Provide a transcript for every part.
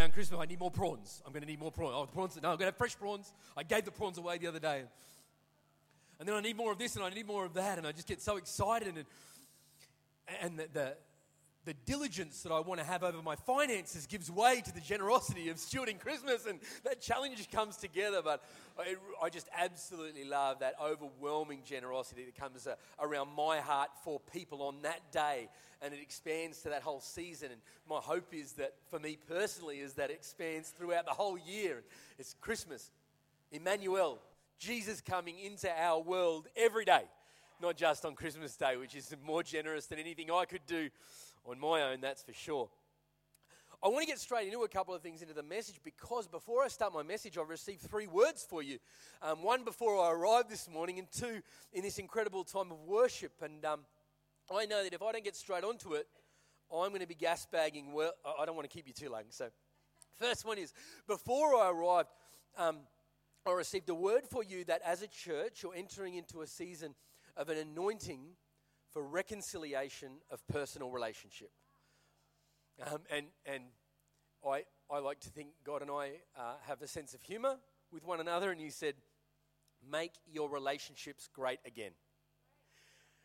around Christmas, I need more prawns. I'm going to need more prawns. Oh, the prawns. No, I'm going to have fresh prawns. I gave the prawns away the other day. And then I need more of this and I need more of that. And I just get so excited. And, and the, the, the diligence that I want to have over my finances gives way to the generosity of stewarding Christmas, and that challenge comes together. But I, I just absolutely love that overwhelming generosity that comes uh, around my heart for people on that day, and it expands to that whole season. And my hope is that, for me personally, is that it expands throughout the whole year. It's Christmas, Emmanuel, Jesus coming into our world every day, not just on Christmas Day, which is more generous than anything I could do on my own, that's for sure. I want to get straight into a couple of things into the message because before I start my message, I've received three words for you. Um, one before I arrived this morning, and two in this incredible time of worship. And um, I know that if I don't get straight onto it, I'm going to be gas bagging. Well, I don't want to keep you too long. So, first one is before I arrived, um, I received a word for you that as a church, you're entering into a season of an anointing for reconciliation of personal relationship. Um, and and I, I like to think God and I uh, have a sense of humor with one another, and He said, Make your relationships great again.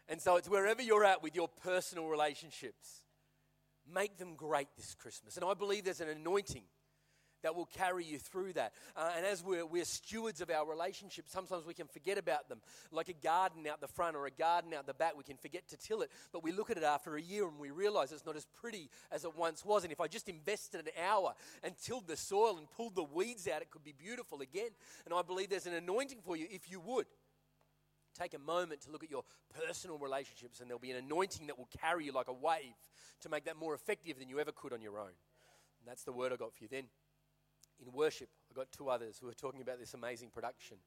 And so it's wherever you're at with your personal relationships, make them great this Christmas. And I believe there's an anointing that will carry you through that. Uh, and as we're, we're stewards of our relationships, sometimes we can forget about them. Like a garden out the front or a garden out the back, we can forget to till it. But we look at it after a year and we realize it's not as pretty as it once was. And if I just invested an hour and tilled the soil and pulled the weeds out, it could be beautiful again. And I believe there's an anointing for you if you would take a moment to look at your personal relationships, and there'll be an anointing that will carry you like a wave to make that more effective than you ever could on your own. And that's the word I got for you then in worship, I got two others who were talking about this amazing production.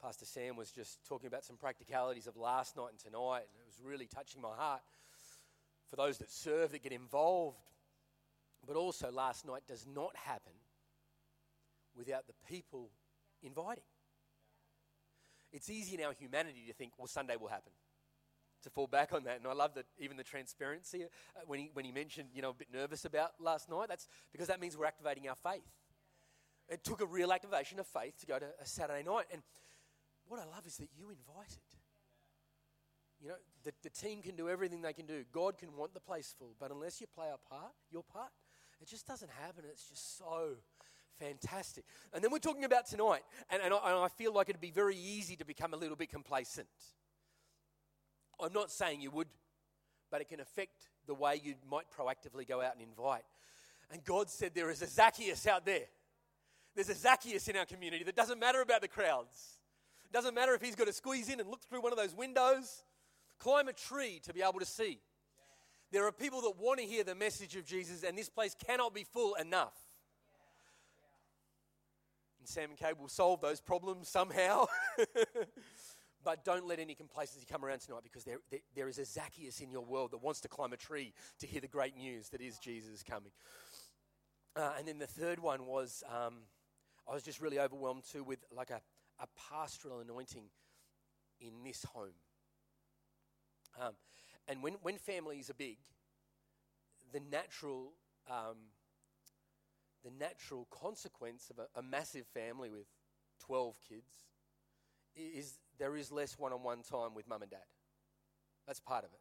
Pastor Sam was just talking about some practicalities of last night and tonight, and it was really touching my heart for those that serve, that get involved. But also, last night does not happen without the people inviting. It's easy in our humanity to think, well, Sunday will happen, to fall back on that. And I love that even the transparency uh, when, he, when he mentioned, you know, a bit nervous about last night, that's because that means we're activating our faith. It took a real activation of faith to go to a Saturday night. And what I love is that you invited. You know, the, the team can do everything they can do. God can want the place full, but unless you play a part, your part, it just doesn't happen. It's just so fantastic. And then we're talking about tonight, and, and, I, and I feel like it'd be very easy to become a little bit complacent. I'm not saying you would, but it can affect the way you might proactively go out and invite. And God said there is a Zacchaeus out there there's a Zacchaeus in our community that doesn't matter about the crowds. It doesn't matter if he's got to squeeze in and look through one of those windows, climb a tree to be able to see. There are people that want to hear the message of Jesus, and this place cannot be full enough. And Sam and Kay will solve those problems somehow. but don't let any complacency come around tonight because there, there, there is a Zacchaeus in your world that wants to climb a tree to hear the great news that is Jesus coming. Uh, and then the third one was. Um, I was just really overwhelmed too with like a, a pastoral anointing in this home. Um, and when, when families are big, the natural, um, the natural consequence of a, a massive family with 12 kids is there is less one on one time with mum and dad. That's part of it.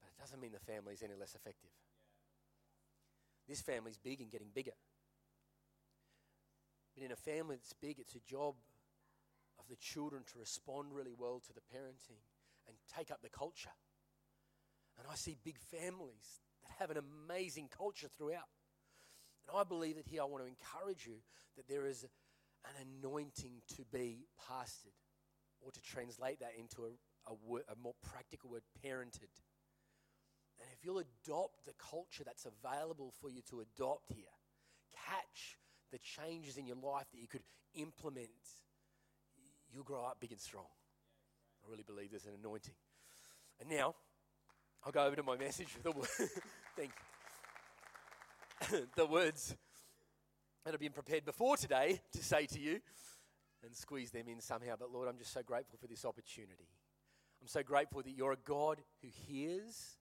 But it doesn't mean the family is any less effective. This family's big and getting bigger. But in a family that's big, it's a job of the children to respond really well to the parenting and take up the culture. And I see big families that have an amazing culture throughout. And I believe that here I want to encourage you that there is an anointing to be pastored, or to translate that into a, a, word, a more practical word, parented. And if you'll adopt the culture that's available for you to adopt here, catch the changes in your life that you could implement, you'll grow up big and strong. I really believe there's an anointing. And now, I'll go over to my message. The, thank you. the words that have been prepared before today to say to you and squeeze them in somehow. But Lord, I'm just so grateful for this opportunity. I'm so grateful that you're a God who hears,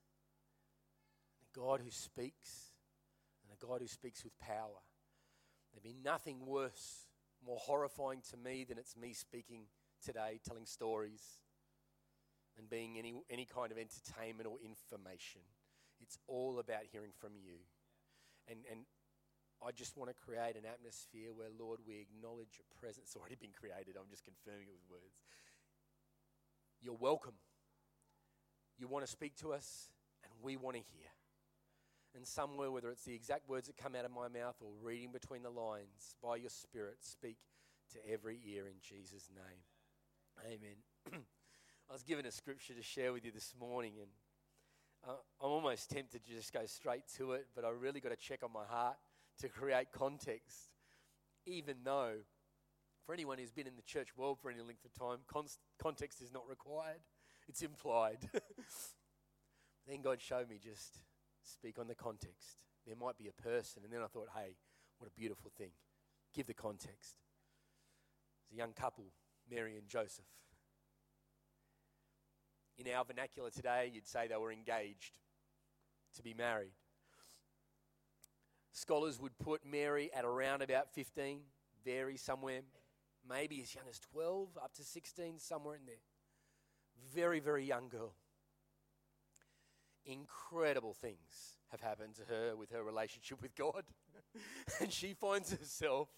a God who speaks, and a God who speaks with power. There'd be nothing worse, more horrifying to me than it's me speaking today, telling stories, and being any, any kind of entertainment or information. It's all about hearing from you. And, and I just want to create an atmosphere where, Lord, we acknowledge your presence. It's already been created. I'm just confirming it with words. You're welcome. You want to speak to us, and we want to hear. And somewhere, whether it's the exact words that come out of my mouth or reading between the lines, by your Spirit, speak to every ear in Jesus' name. Amen. I was given a scripture to share with you this morning, and uh, I'm almost tempted to just go straight to it, but I really got to check on my heart to create context, even though for anyone who's been in the church world for any length of time, context is not required, it's implied. then God showed me just speak on the context. There might be a person, and then I thought, hey, what a beautiful thing. Give the context. It's a young couple, Mary and Joseph. In our vernacular today, you'd say they were engaged to be married. Scholars would put Mary at around about 15, vary somewhere, maybe as young as 12, up to 16, somewhere in there. Very, very young girl. Incredible things have happened to her with her relationship with God. and she finds herself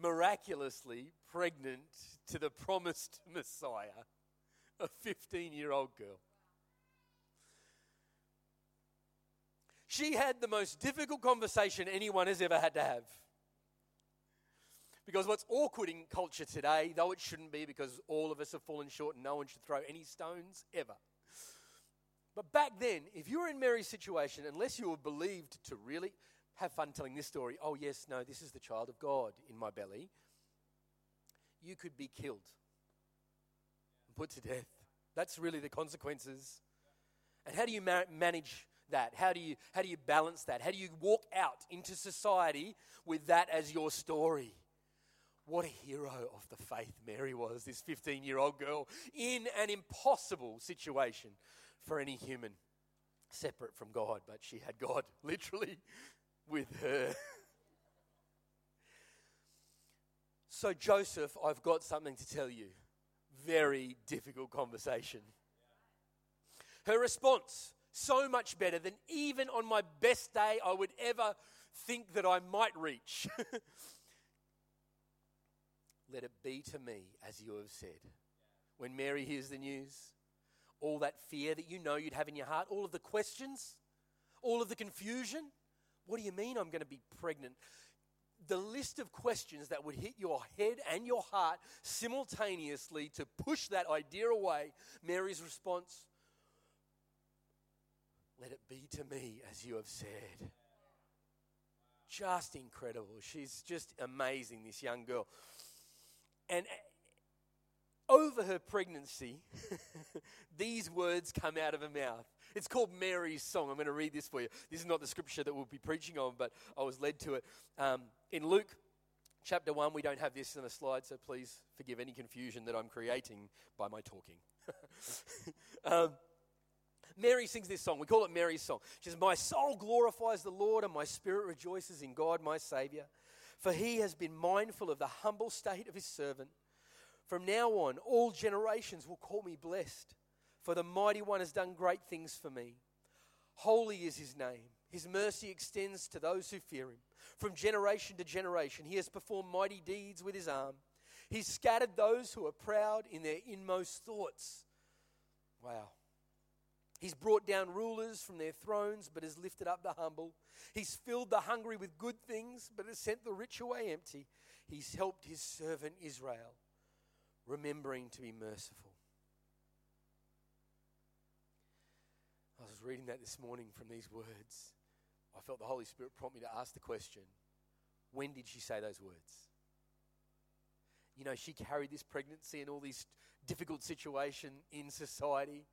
miraculously pregnant to the promised Messiah, a 15 year old girl. She had the most difficult conversation anyone has ever had to have. Because what's awkward in culture today, though it shouldn't be because all of us have fallen short and no one should throw any stones ever. But back then, if you were in Mary's situation, unless you were believed to really have fun telling this story, oh, yes, no, this is the child of God in my belly, you could be killed and put to death. That's really the consequences. And how do you ma- manage that? How do you how do you balance that? How do you walk out into society with that as your story? What a hero of the faith Mary was, this 15-year-old girl in an impossible situation for any human separate from God, but she had God literally with her. so Joseph, I've got something to tell you. Very difficult conversation. Her response so much better than even on my best day I would ever think that I might reach. Let it be to me as you have said. When Mary hears the news, all that fear that you know you'd have in your heart, all of the questions, all of the confusion. What do you mean I'm going to be pregnant? The list of questions that would hit your head and your heart simultaneously to push that idea away. Mary's response let it be to me as you have said. Just incredible. She's just amazing, this young girl. And over her pregnancy, these words come out of her mouth. It's called Mary's Song. I'm going to read this for you. This is not the scripture that we'll be preaching on, but I was led to it. Um, in Luke chapter 1, we don't have this in the slide, so please forgive any confusion that I'm creating by my talking. um, Mary sings this song. We call it Mary's song. She says, My soul glorifies the Lord, and my spirit rejoices in God, my Savior. For he has been mindful of the humble state of his servant. From now on, all generations will call me blessed, for the mighty one has done great things for me. Holy is his name. His mercy extends to those who fear him. From generation to generation, he has performed mighty deeds with his arm. He's scattered those who are proud in their inmost thoughts. Wow. He's brought down rulers from their thrones, but has lifted up the humble. He's filled the hungry with good things, but has sent the rich away empty. He's helped his servant Israel, remembering to be merciful. I was reading that this morning from these words. I felt the Holy Spirit prompt me to ask the question when did she say those words? You know, she carried this pregnancy and all this difficult situation in society.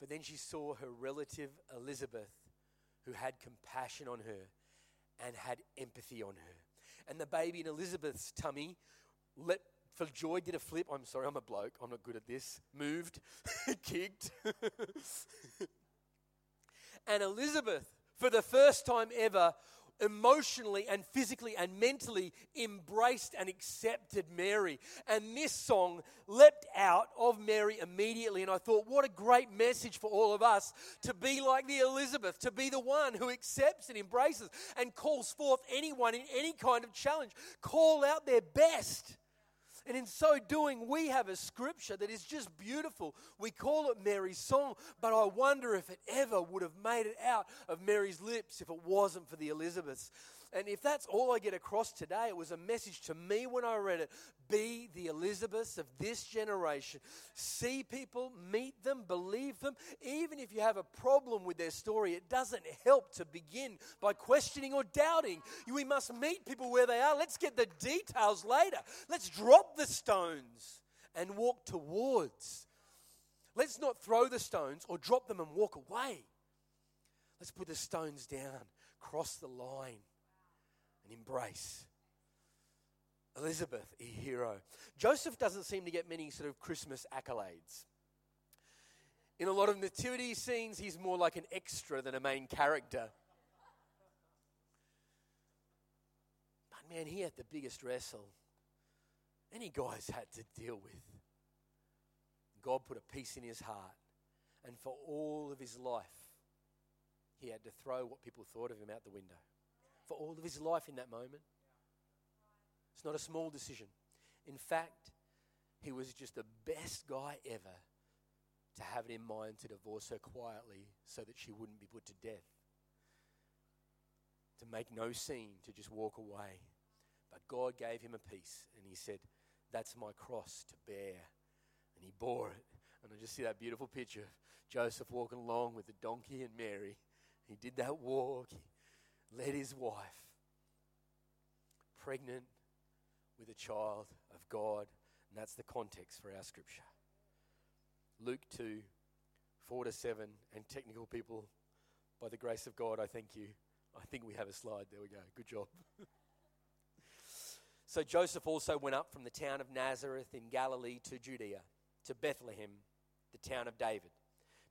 But then she saw her relative Elizabeth, who had compassion on her and had empathy on her. And the baby in Elizabeth's tummy let for joy did a flip. I'm sorry, I'm a bloke. I'm not good at this. Moved, kicked. and Elizabeth, for the first time ever, emotionally and physically and mentally embraced and accepted Mary. And this song leapt out of Mary immediately. And I thought, what a great message for all of us to be like the Elizabeth, to be the one who accepts and embraces and calls forth anyone in any kind of challenge. Call out their best. And in so doing, we have a scripture that is just beautiful. We call it Mary's song, but I wonder if it ever would have made it out of Mary's lips if it wasn't for the Elizabeths. And if that's all I get across today, it was a message to me when I read it. Be the Elizabeths of this generation. See people, meet them, believe them. Even if you have a problem with their story, it doesn't help to begin by questioning or doubting. We must meet people where they are. Let's get the details later. Let's drop the stones and walk towards. Let's not throw the stones or drop them and walk away. Let's put the stones down, cross the line embrace. Elizabeth, a hero. Joseph doesn't seem to get many sort of Christmas accolades. In a lot of nativity scenes, he's more like an extra than a main character. But man, he had the biggest wrestle any guys had to deal with. God put a peace in his heart, and for all of his life, he had to throw what people thought of him out the window for all of his life in that moment. It's not a small decision. In fact, he was just the best guy ever to have it in mind to divorce her quietly so that she wouldn't be put to death. To make no scene, to just walk away. But God gave him a peace, and he said, That's my cross to bear. And he bore it. And I just see that beautiful picture of Joseph walking along with the donkey and Mary. He did that walk. He led his wife, pregnant with a child of God. And that's the context for our scripture. Luke 2, 4 to 7, and technical people, by the grace of God, I thank you. I think we have a slide. There we go. Good job. so Joseph also went up from the town of Nazareth in Galilee to Judea, to Bethlehem, the town of David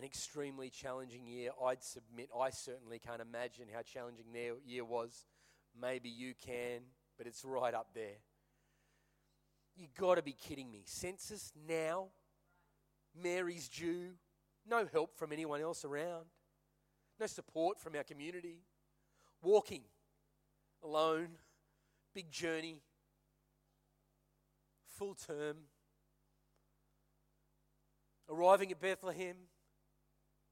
an extremely challenging year. I'd submit, I certainly can't imagine how challenging their year was. Maybe you can, but it's right up there. You've got to be kidding me. Census now, Mary's due, no help from anyone else around, no support from our community, walking alone, big journey, full term, arriving at Bethlehem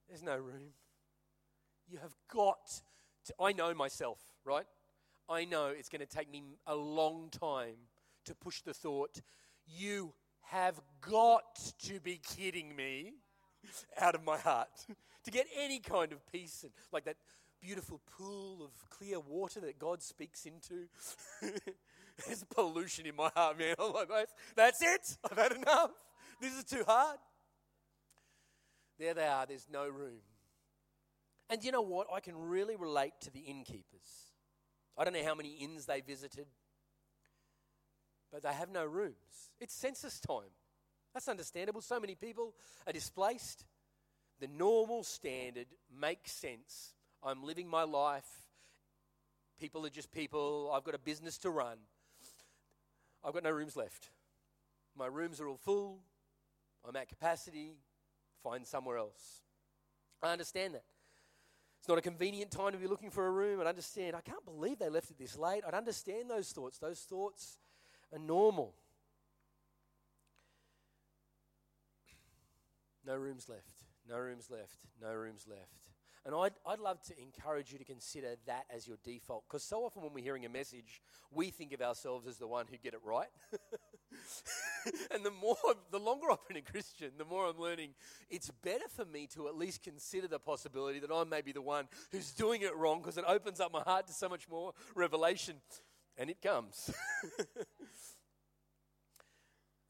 there's no room. You have got to. I know myself, right? I know it's going to take me a long time to push the thought, you have got to be kidding me, out of my heart. to get any kind of peace and like that beautiful pool of clear water that God speaks into. There's pollution in my heart, man. I'm like, that's it. I've had enough. This is too hard. There they are, there's no room. And you know what? I can really relate to the innkeepers. I don't know how many inns they visited, but they have no rooms. It's census time. That's understandable. So many people are displaced. The normal standard makes sense. I'm living my life. People are just people. I've got a business to run. I've got no rooms left. My rooms are all full. I'm at capacity find somewhere else. I understand that. It's not a convenient time to be looking for a room. I understand. I can't believe they left it this late. I'd understand those thoughts. Those thoughts are normal. No rooms left. No rooms left. No rooms left. And I'd, I'd love to encourage you to consider that as your default. Because so often when we're hearing a message, we think of ourselves as the one who get it right. and the more, the longer I've been a Christian, the more I'm learning it's better for me to at least consider the possibility that I may be the one who's doing it wrong because it opens up my heart to so much more revelation. and it comes.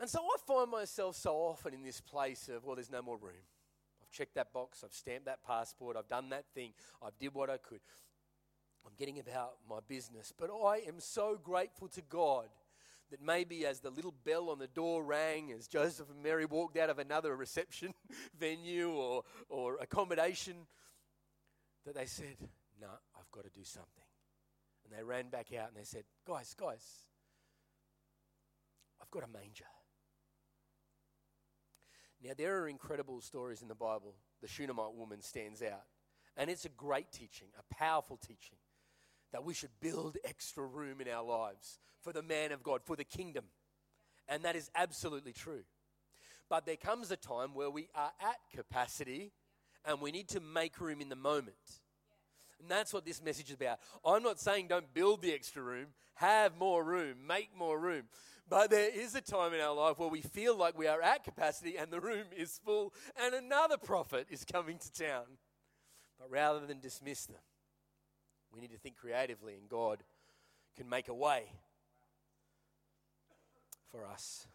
and so I find myself so often in this place of, well, there's no more room. I've checked that box, I've stamped that passport, I've done that thing, I've did what I could. I'm getting about my business. But I am so grateful to God that maybe as the little bell on the door rang, as Joseph and Mary walked out of another reception venue or, or accommodation, that they said, No, I've got to do something. And they ran back out and they said, Guys, guys, I've got a manger. Now, there are incredible stories in the Bible. The Shunammite woman stands out. And it's a great teaching, a powerful teaching, that we should build extra room in our lives for the man of God, for the kingdom. And that is absolutely true. But there comes a time where we are at capacity and we need to make room in the moment. And that's what this message is about. I'm not saying don't build the extra room, have more room, make more room. But there is a time in our life where we feel like we are at capacity and the room is full and another prophet is coming to town. But rather than dismiss them, we need to think creatively and God can make a way for us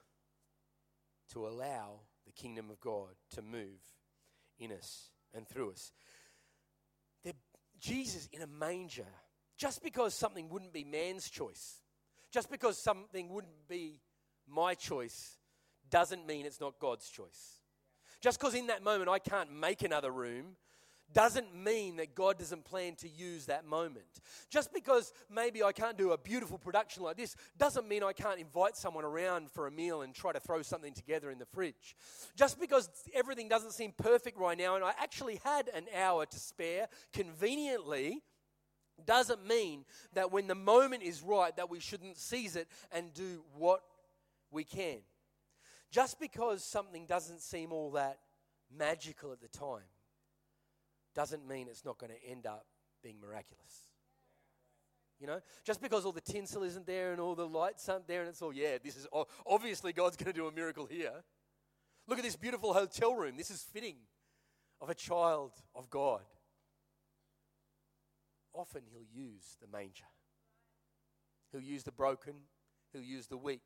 to allow the kingdom of God to move in us and through us. Jesus in a manger, just because something wouldn't be man's choice, just because something wouldn't be my choice, doesn't mean it's not God's choice. Just because in that moment I can't make another room doesn't mean that God doesn't plan to use that moment. Just because maybe I can't do a beautiful production like this doesn't mean I can't invite someone around for a meal and try to throw something together in the fridge. Just because everything doesn't seem perfect right now and I actually had an hour to spare conveniently doesn't mean that when the moment is right that we shouldn't seize it and do what we can. Just because something doesn't seem all that magical at the time doesn't mean it's not going to end up being miraculous. You know, just because all the tinsel isn't there and all the lights aren't there, and it's all, yeah, this is obviously God's going to do a miracle here. Look at this beautiful hotel room. This is fitting of a child of God. Often He'll use the manger, He'll use the broken, He'll use the weak.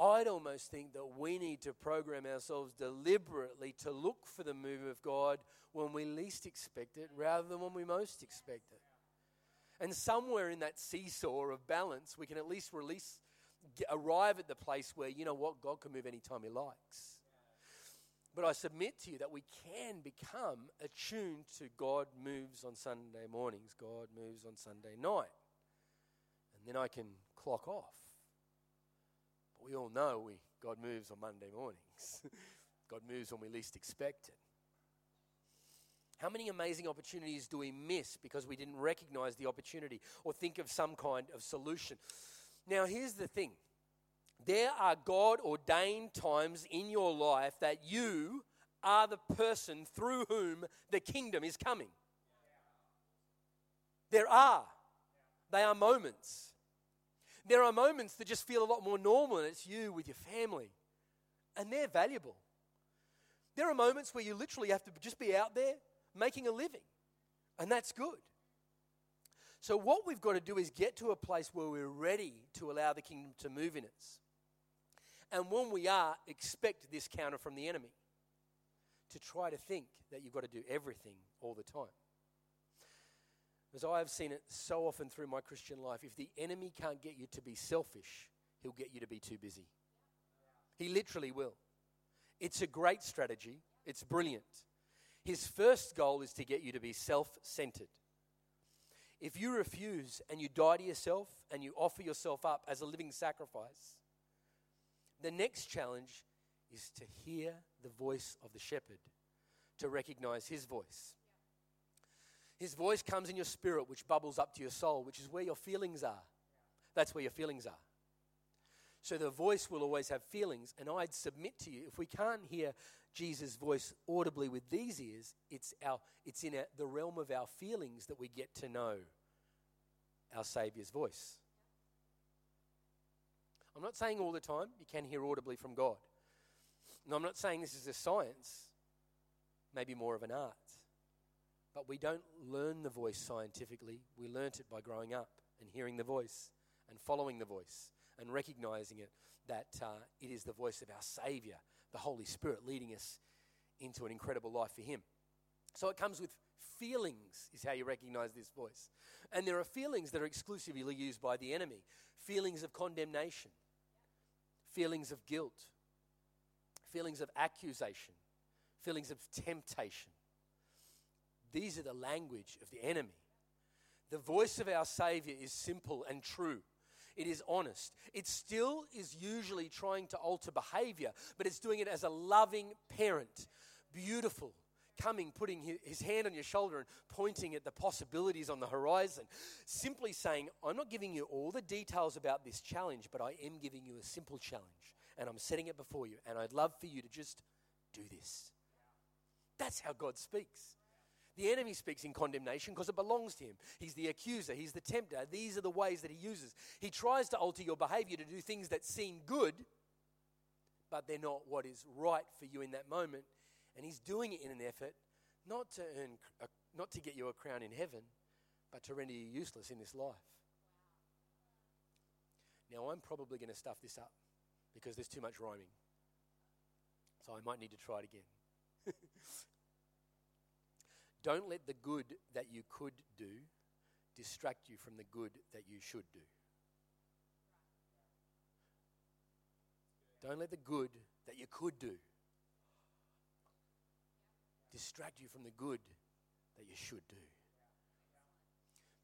I'd almost think that we need to program ourselves deliberately to look for the move of God when we least expect it rather than when we most expect it. And somewhere in that seesaw of balance, we can at least release, arrive at the place where, you know what, God can move anytime He likes. But I submit to you that we can become attuned to God moves on Sunday mornings, God moves on Sunday night. And then I can clock off we all know we, God moves on Monday mornings. God moves when we least expect it. How many amazing opportunities do we miss because we didn't recognize the opportunity or think of some kind of solution? Now, here's the thing there are God ordained times in your life that you are the person through whom the kingdom is coming. There are. They are moments. There are moments that just feel a lot more normal, and it's you with your family, and they're valuable. There are moments where you literally have to just be out there making a living, and that's good. So, what we've got to do is get to a place where we're ready to allow the kingdom to move in us. And when we are, expect this counter from the enemy to try to think that you've got to do everything all the time. As I have seen it so often through my Christian life, if the enemy can't get you to be selfish, he'll get you to be too busy. He literally will. It's a great strategy, it's brilliant. His first goal is to get you to be self centered. If you refuse and you die to yourself and you offer yourself up as a living sacrifice, the next challenge is to hear the voice of the shepherd, to recognize his voice. His voice comes in your spirit, which bubbles up to your soul, which is where your feelings are. That's where your feelings are. So the voice will always have feelings. And I'd submit to you, if we can't hear Jesus' voice audibly with these ears, it's, our, it's in the realm of our feelings that we get to know our Savior's voice. I'm not saying all the time you can hear audibly from God. And I'm not saying this is a science, maybe more of an art. But we don't learn the voice scientifically. We learnt it by growing up and hearing the voice and following the voice and recognizing it that uh, it is the voice of our Savior, the Holy Spirit, leading us into an incredible life for Him. So it comes with feelings, is how you recognize this voice. And there are feelings that are exclusively used by the enemy feelings of condemnation, feelings of guilt, feelings of accusation, feelings of temptation. These are the language of the enemy. The voice of our Savior is simple and true. It is honest. It still is usually trying to alter behavior, but it's doing it as a loving parent. Beautiful, coming, putting his hand on your shoulder and pointing at the possibilities on the horizon. Simply saying, I'm not giving you all the details about this challenge, but I am giving you a simple challenge. And I'm setting it before you. And I'd love for you to just do this. That's how God speaks. The enemy speaks in condemnation because it belongs to him. He's the accuser, he's the tempter. These are the ways that he uses. He tries to alter your behavior to do things that seem good, but they're not what is right for you in that moment. And he's doing it in an effort not to earn, a, not to get you a crown in heaven, but to render you useless in this life. Now, I'm probably going to stuff this up because there's too much rhyming. So I might need to try it again. Don't let the good that you could do distract you from the good that you should do. Don't let the good that you could do distract you from the good that you should do.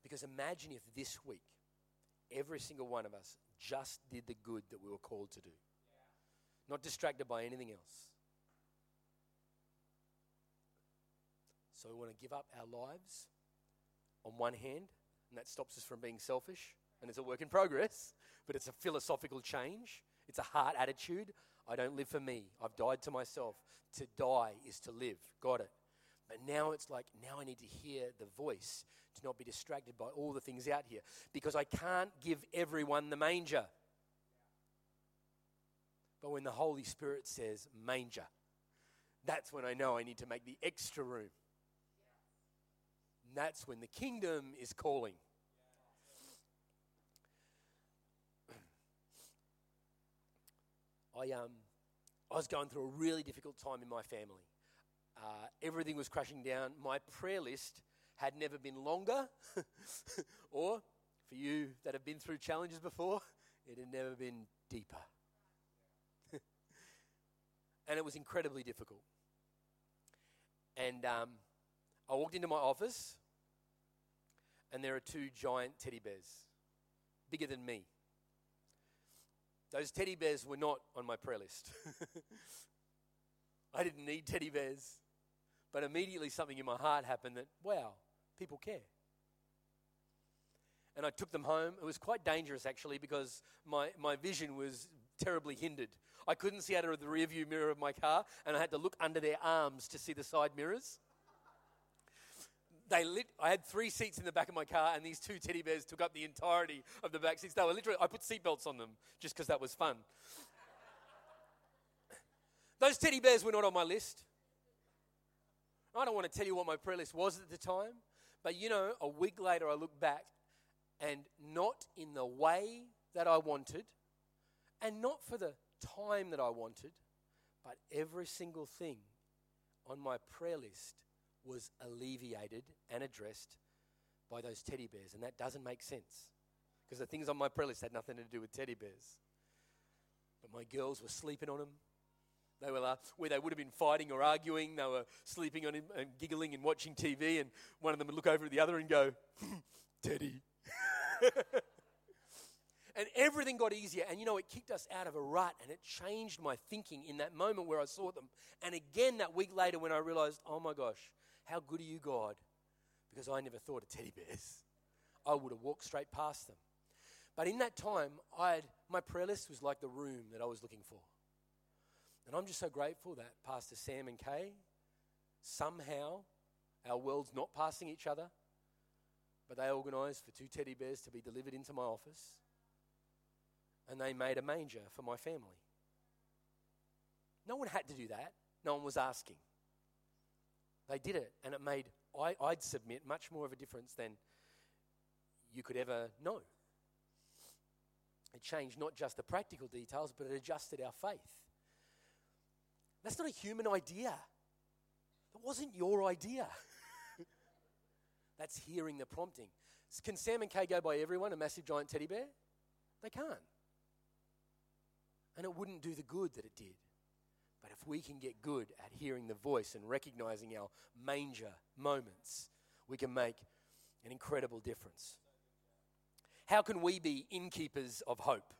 Because imagine if this week, every single one of us just did the good that we were called to do, not distracted by anything else. So we want to give up our lives on one hand, and that stops us from being selfish, and it's a work in progress, but it's a philosophical change. It's a heart attitude. I don't live for me. I've died to myself. To die is to live. Got it. But now it's like, now I need to hear the voice to not be distracted by all the things out here because I can't give everyone the manger. But when the Holy Spirit says manger, that's when I know I need to make the extra room. And that's when the kingdom is calling. I, um, I was going through a really difficult time in my family. Uh, everything was crashing down. My prayer list had never been longer, or for you that have been through challenges before, it had never been deeper. and it was incredibly difficult. And um, I walked into my office, and there are two giant teddy bears, bigger than me. Those teddy bears were not on my prayer list. I didn't need teddy bears. But immediately something in my heart happened that, wow, people care. And I took them home. It was quite dangerous actually because my, my vision was terribly hindered. I couldn't see out of the rearview mirror of my car, and I had to look under their arms to see the side mirrors. They lit, I had three seats in the back of my car, and these two teddy bears took up the entirety of the back seats. They were literally, I put seatbelts on them just because that was fun. Those teddy bears were not on my list. I don't want to tell you what my prayer list was at the time, but you know, a week later I look back and not in the way that I wanted, and not for the time that I wanted, but every single thing on my prayer list was alleviated and addressed by those teddy bears. And that doesn't make sense because the things on my prayer list had nothing to do with teddy bears. But my girls were sleeping on them. They were uh, where they would have been fighting or arguing. They were sleeping on him and giggling and watching TV. And one of them would look over at the other and go, Teddy. and everything got easier. And you know, it kicked us out of a rut and it changed my thinking in that moment where I saw them. And again, that week later, when I realized, oh my gosh, how good are you, God? Because I never thought of teddy bears. I would have walked straight past them. But in that time, I had, my prayer list was like the room that I was looking for. And I'm just so grateful that Pastor Sam and Kay, somehow, our world's not passing each other, but they organised for two teddy bears to be delivered into my office. And they made a manger for my family. No one had to do that, no one was asking. They did it, and it made, I, I'd submit, much more of a difference than you could ever know. It changed not just the practical details, but it adjusted our faith. That's not a human idea. That wasn't your idea. That's hearing the prompting. Can Sam and Kay go by everyone, a massive giant teddy bear? They can't. And it wouldn't do the good that it did. But if we can get good at hearing the voice and recognizing our manger moments, we can make an incredible difference. How can we be innkeepers of hope?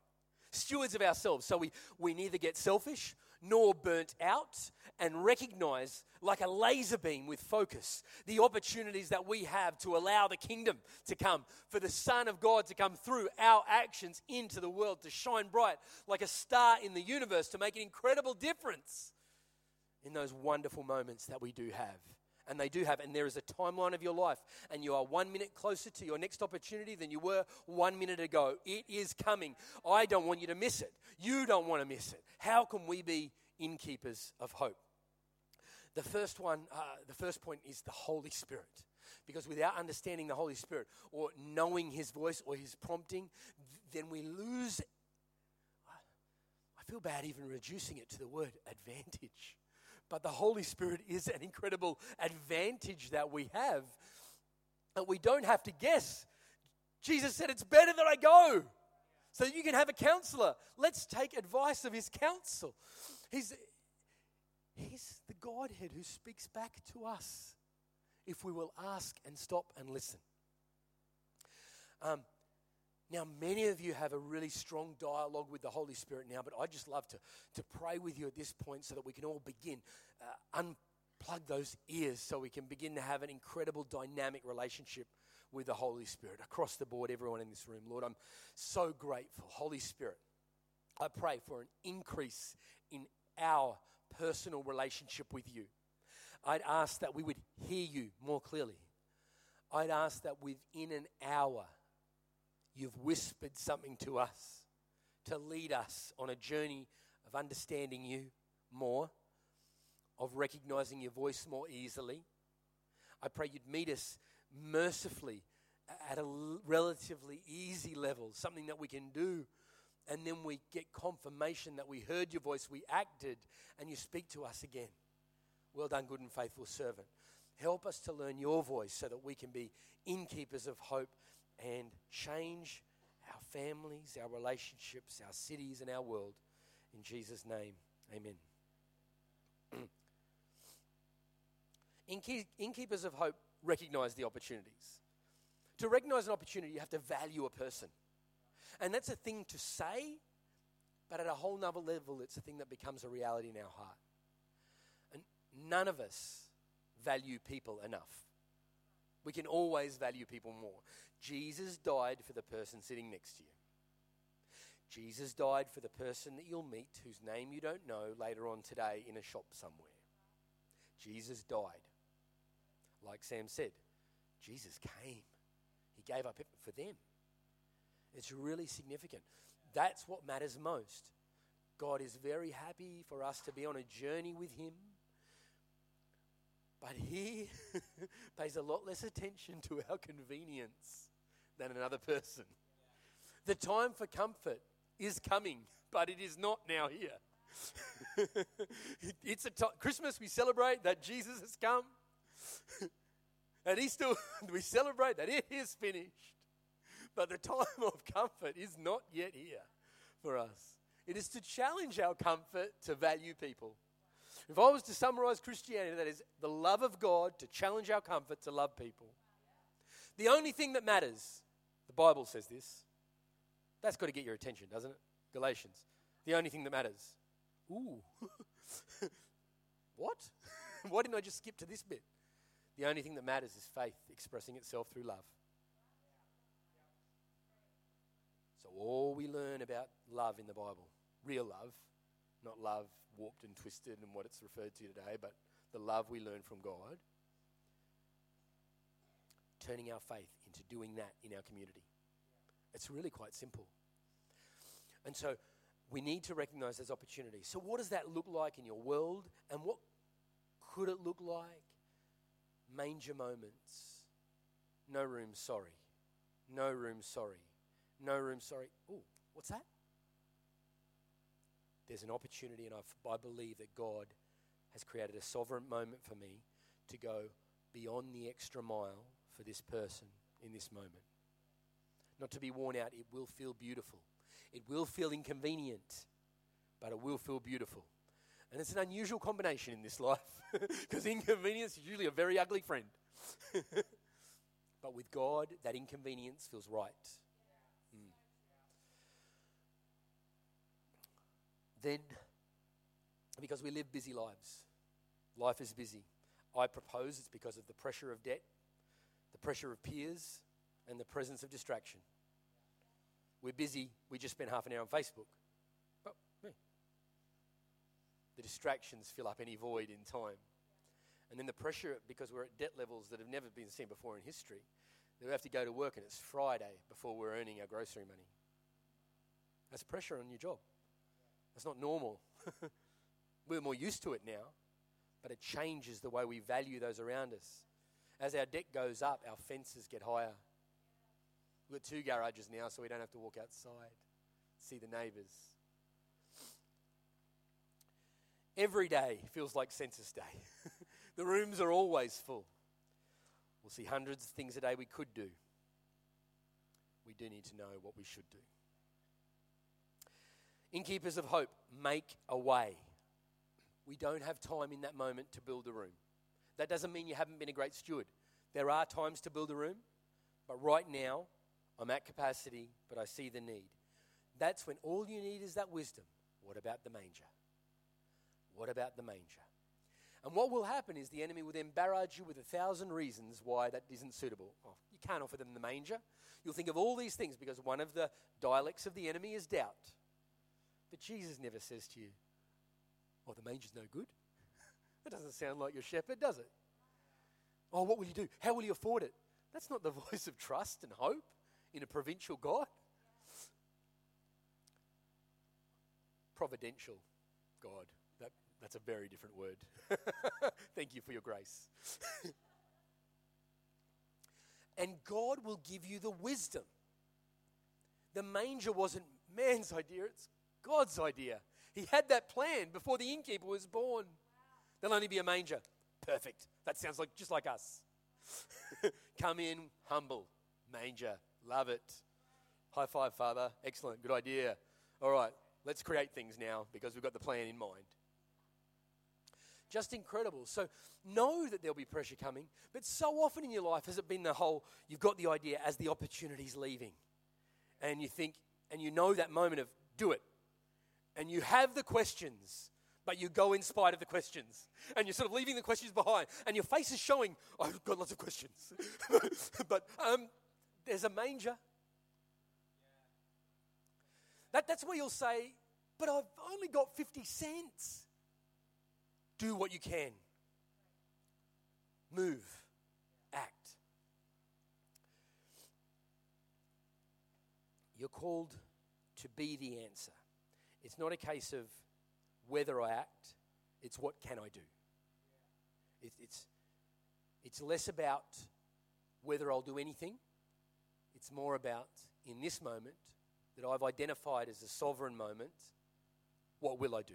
Stewards of ourselves, so we, we neither get selfish nor burnt out, and recognize, like a laser beam with focus, the opportunities that we have to allow the kingdom to come, for the Son of God to come through our actions into the world, to shine bright like a star in the universe, to make an incredible difference in those wonderful moments that we do have. And they do have, and there is a timeline of your life, and you are one minute closer to your next opportunity than you were one minute ago. It is coming. I don't want you to miss it. You don't want to miss it. How can we be innkeepers of hope? The first one, uh, the first point is the Holy Spirit. Because without understanding the Holy Spirit or knowing His voice or His prompting, then we lose. I feel bad even reducing it to the word advantage. But the Holy Spirit is an incredible advantage that we have. And we don't have to guess. Jesus said, It's better that I go so you can have a counselor. Let's take advice of his counsel. He's, he's the Godhead who speaks back to us if we will ask and stop and listen. Um, now, many of you have a really strong dialogue with the Holy Spirit now, but I'd just love to, to pray with you at this point so that we can all begin. Uh, unplug those ears so we can begin to have an incredible dynamic relationship with the Holy Spirit across the board, everyone in this room. Lord, I'm so grateful. Holy Spirit, I pray for an increase in our personal relationship with you. I'd ask that we would hear you more clearly. I'd ask that within an hour, you've whispered something to us to lead us on a journey of understanding you more, of recognizing your voice more easily. I pray you'd meet us mercifully at a relatively easy level, something that we can do. And then we get confirmation that we heard your voice, we acted, and you speak to us again. Well done, good and faithful servant. Help us to learn your voice so that we can be innkeepers of hope and change our families, our relationships, our cities, and our world. In Jesus' name, amen. Innkeepers of hope recognize the opportunities. To recognize an opportunity, you have to value a person. And that's a thing to say, but at a whole nother level, it's a thing that becomes a reality in our heart. And none of us value people enough. We can always value people more. Jesus died for the person sitting next to you. Jesus died for the person that you'll meet whose name you don't know later on today in a shop somewhere. Jesus died. Like Sam said, Jesus came. He gave up for them. It's really significant. That's what matters most. God is very happy for us to be on a journey with Him but he pays a lot less attention to our convenience than another person. The time for comfort is coming, but it is not now here. it's a t- Christmas we celebrate that Jesus has come. At Easter we celebrate that it is finished. But the time of comfort is not yet here for us. It is to challenge our comfort to value people. If I was to summarize Christianity, that is the love of God to challenge our comfort to love people. The only thing that matters, the Bible says this, that's got to get your attention, doesn't it? Galatians. The only thing that matters. Ooh. what? Why didn't I just skip to this bit? The only thing that matters is faith expressing itself through love. So, all we learn about love in the Bible, real love, not love warped and twisted and what it's referred to today, but the love we learn from God, turning our faith into doing that in our community. It's really quite simple. And so we need to recognize those opportunities. So, what does that look like in your world? And what could it look like? Manger moments. No room, sorry. No room, sorry. No room, sorry. Oh, What's that? There's an opportunity, and I, I believe that God has created a sovereign moment for me to go beyond the extra mile for this person in this moment. Not to be worn out, it will feel beautiful. It will feel inconvenient, but it will feel beautiful. And it's an unusual combination in this life because inconvenience is usually a very ugly friend. but with God, that inconvenience feels right. Then, because we live busy lives, life is busy. I propose it's because of the pressure of debt, the pressure of peers, and the presence of distraction. We're busy, we just spent half an hour on Facebook. Well, yeah. The distractions fill up any void in time. And then the pressure, because we're at debt levels that have never been seen before in history, that we have to go to work and it's Friday before we're earning our grocery money. That's pressure on your job. That's not normal. we're more used to it now, but it changes the way we value those around us. As our debt goes up, our fences get higher. We've got two garages now, so we don't have to walk outside, see the neighbours. Every day feels like census day. the rooms are always full. We'll see hundreds of things a day we could do. We do need to know what we should do. Innkeepers of hope, make a way. We don't have time in that moment to build a room. That doesn't mean you haven't been a great steward. There are times to build a room, but right now, I'm at capacity, but I see the need. That's when all you need is that wisdom. What about the manger? What about the manger? And what will happen is the enemy will then barrage you with a thousand reasons why that isn't suitable. Oh, you can't offer them the manger. You'll think of all these things because one of the dialects of the enemy is doubt. But Jesus never says to you, Oh, the manger's no good. that doesn't sound like your shepherd, does it? Oh, what will you do? How will you afford it? That's not the voice of trust and hope in a provincial God. Providential God. That, that's a very different word. Thank you for your grace. and God will give you the wisdom. The manger wasn't man's idea, it's God's idea. He had that plan before the innkeeper was born. There'll only be a manger. Perfect. That sounds like just like us. Come in humble, manger, Love it. High five, Father. Excellent. Good idea. All right, let's create things now because we've got the plan in mind. Just incredible. So, know that there'll be pressure coming, but so often in your life has it been the whole you've got the idea as the opportunity's leaving. And you think, and you know that moment of do it. And you have the questions, but you go in spite of the questions. And you're sort of leaving the questions behind. And your face is showing, I've got lots of questions. but um, there's a manger. That, that's where you'll say, but I've only got 50 cents. Do what you can. Move. Act. You're called to be the answer. It's not a case of whether I act, it's what can I do. It, it's, it's less about whether I'll do anything it's more about, in this moment, that I've identified as a sovereign moment, what will I do?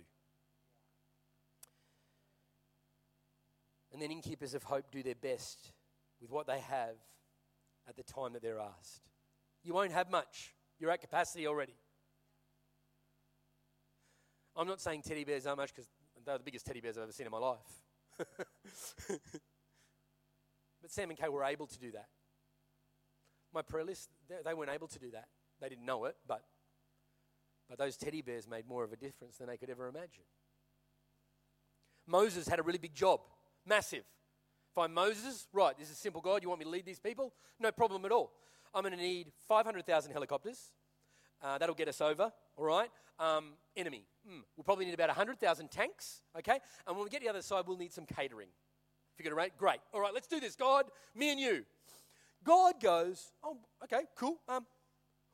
And then innkeepers of hope do their best with what they have at the time that they're asked. You won't have much, you're at capacity already. I'm not saying teddy bears are much because they're the biggest teddy bears I've ever seen in my life. but Sam and Kay were able to do that my prayer list, they, they weren't able to do that. They didn't know it, but, but those teddy bears made more of a difference than they could ever imagine. Moses had a really big job, massive. If I'm Moses, right, this is simple God, you want me to lead these people? No problem at all. I'm going to need 500,000 helicopters. Uh, that'll get us over, all right? Um, enemy. Mm, we'll probably need about 100,000 tanks, okay? And when we get to the other side, we'll need some catering. Figure it out? Great. All right, let's do this, God, me and you. God goes, oh, okay, cool. Um,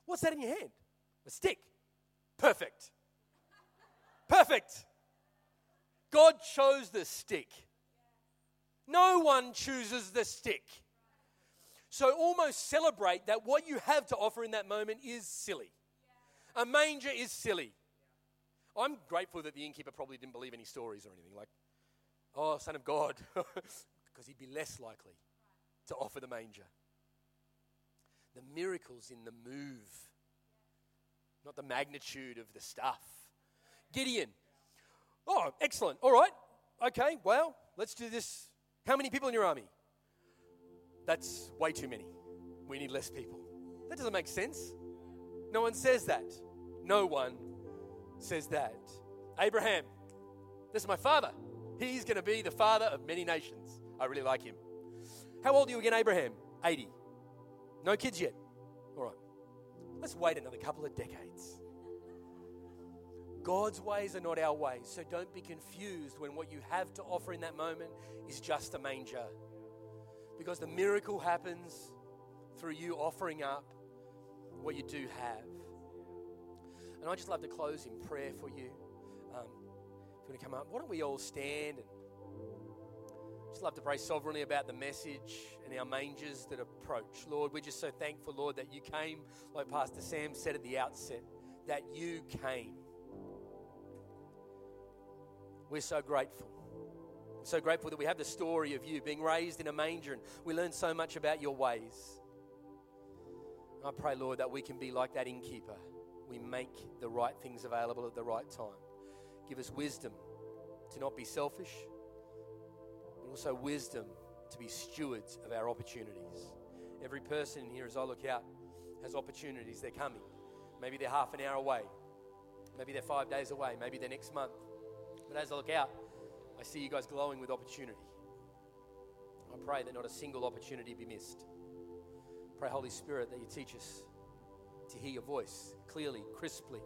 what's that in your hand? A stick. Perfect. Perfect. God chose the stick. No one chooses the stick. So almost celebrate that what you have to offer in that moment is silly. A manger is silly. I'm grateful that the innkeeper probably didn't believe any stories or anything like, oh, Son of God, because he'd be less likely to offer the manger. The miracles in the move, not the magnitude of the stuff. Gideon. Oh, excellent. All right. Okay, well, let's do this. How many people in your army? That's way too many. We need less people. That doesn't make sense. No one says that. No one says that. Abraham, this is my father. He's going to be the father of many nations. I really like him. How old are you again, Abraham? 80. No kids yet. All right. Let's wait another couple of decades. God's ways are not our ways, so don't be confused when what you have to offer in that moment is just a manger. Because the miracle happens through you offering up what you do have. And I just love to close in prayer for you. Um, if you want to come up, why don't we all stand and just love to pray sovereignly about the message and our mangers that approach. Lord, we're just so thankful, Lord, that you came, like Pastor Sam said at the outset, that you came. We're so grateful. So grateful that we have the story of you being raised in a manger and we learn so much about your ways. I pray, Lord, that we can be like that innkeeper. We make the right things available at the right time. Give us wisdom to not be selfish, but also wisdom to be stewards of our opportunities. Every person in here, as I look out, has opportunities. They're coming. Maybe they're half an hour away. Maybe they're five days away. Maybe they're next month. But as I look out, I see you guys glowing with opportunity. I pray that not a single opportunity be missed. Pray, Holy Spirit, that you teach us to hear your voice clearly, crisply,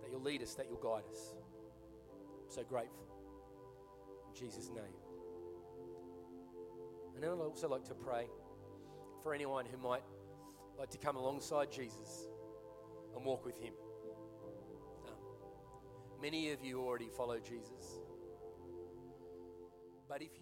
that you'll lead us, that you'll guide us. I'm so grateful. In Jesus' name. And then I'd also like to pray for anyone who might like to come alongside Jesus and walk with him. Um, many of you already follow Jesus. But if you